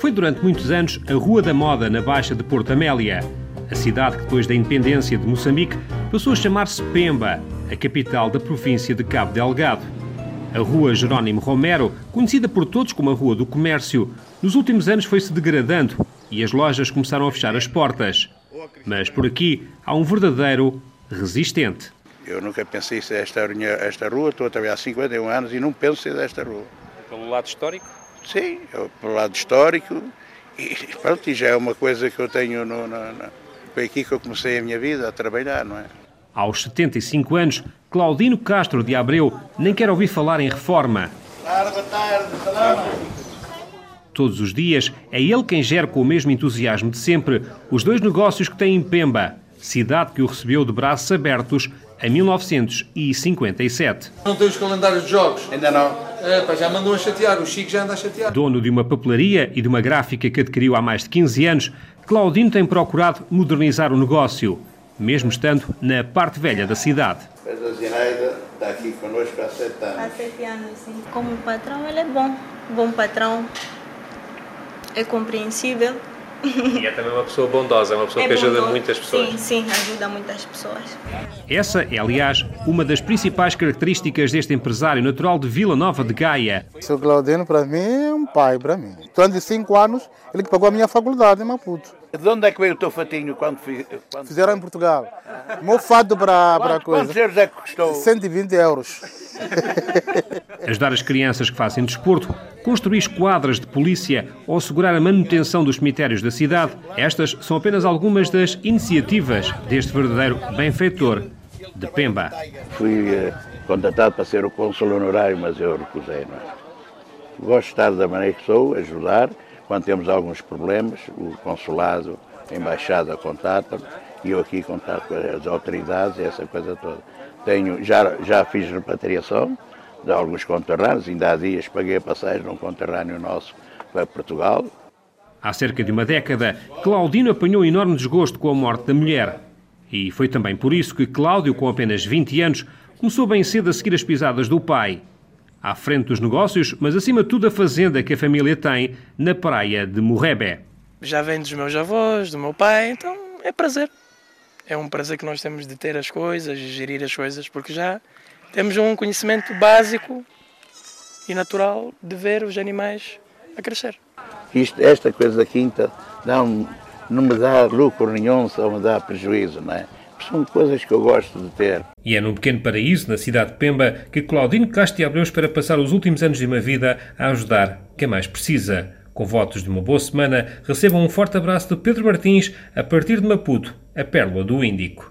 foi durante muitos anos a Rua da Moda na Baixa de Porto Amélia. A cidade que depois da independência de Moçambique passou a chamar-se Pemba, a capital da província de Cabo Delgado. A Rua Jerónimo Romero, conhecida por todos como a Rua do Comércio, nos últimos anos foi-se degradando e as lojas começaram a fechar as portas. Mas por aqui há um verdadeiro resistente. Eu nunca pensei ser esta, esta rua, estou a trabalhar há 51 anos e não penso ser desta rua. Pelo lado histórico? Sim, pelo lado histórico e pronto, e já é uma coisa que eu tenho no, no, no, foi aqui que eu comecei a minha vida a trabalhar, não é? Aos 75 anos, Claudino Castro de Abreu nem quer ouvir falar em reforma. Boa tarde, salama. Todos os dias é ele quem gera com o mesmo entusiasmo de sempre os dois negócios que tem em Pemba, cidade que o recebeu de braços abertos em 1957. Não tem os calendários de jogos? Ainda não. É, pá, já mandam a chatear, o Chico já anda a chatear. Dono de uma papelaria e de uma gráfica que adquiriu há mais de 15 anos, Claudino tem procurado modernizar o negócio, mesmo estando na parte velha da cidade. Mas a Zinaida está aqui connosco há sete anos. Há sete anos, sim. Como patrão, ele é bom. Bom patrão. É compreensível. E é também uma pessoa bondosa, é uma pessoa é que ajuda bondoso. muitas pessoas. Sim, sim, ajuda muitas pessoas. Essa é, aliás, uma das principais características deste empresário natural de Vila Nova de Gaia. O seu Claudino, para mim, é um pai para mim. Durante cinco anos, ele que pagou a minha faculdade em Maputo. De onde é que veio o teu fatinho quando fiz? Quando... Fizeram em Portugal. Meu fado para a coisa. Quantos euros é que custou? 120 euros. Ajudar as crianças que fazem desporto, construir esquadras de polícia ou assegurar a manutenção dos cemitérios da cidade, estas são apenas algumas das iniciativas deste verdadeiro benfeitor de Pemba. Fui eh, contratado para ser o cônsul honorário, mas eu recusei. Não é? Gosto de estar da maneira que sou, ajudar. Quando temos alguns problemas, o consulado, a embaixada contata e eu aqui contato com as autoridades essa coisa toda. Tenho, já, já fiz repatriação de alguns conterrâneos, ainda há dias paguei a passagem num conterrâneo nosso para Portugal. Há cerca de uma década, Claudino apanhou enorme desgosto com a morte da mulher. E foi também por isso que Cláudio, com apenas 20 anos, começou bem cedo a seguir as pisadas do pai. À frente dos negócios, mas acima de tudo a fazenda que a família tem na praia de Morrebé. Já vem dos meus avós, do meu pai, então é prazer. É um prazer que nós temos de ter as coisas, de gerir as coisas, porque já temos um conhecimento básico e natural de ver os animais a crescer. Isto, esta coisa da quinta um, não me dá lucro nenhum, só me dá prejuízo, não é? São coisas que eu gosto de ter. E é num pequeno paraíso, na cidade de Pemba, que Claudino Castro Abreu espera passar os últimos anos de uma vida a ajudar quem mais precisa. Com votos de uma boa semana, recebam um forte abraço de Pedro Martins, a partir de Maputo, a pérola do Índico.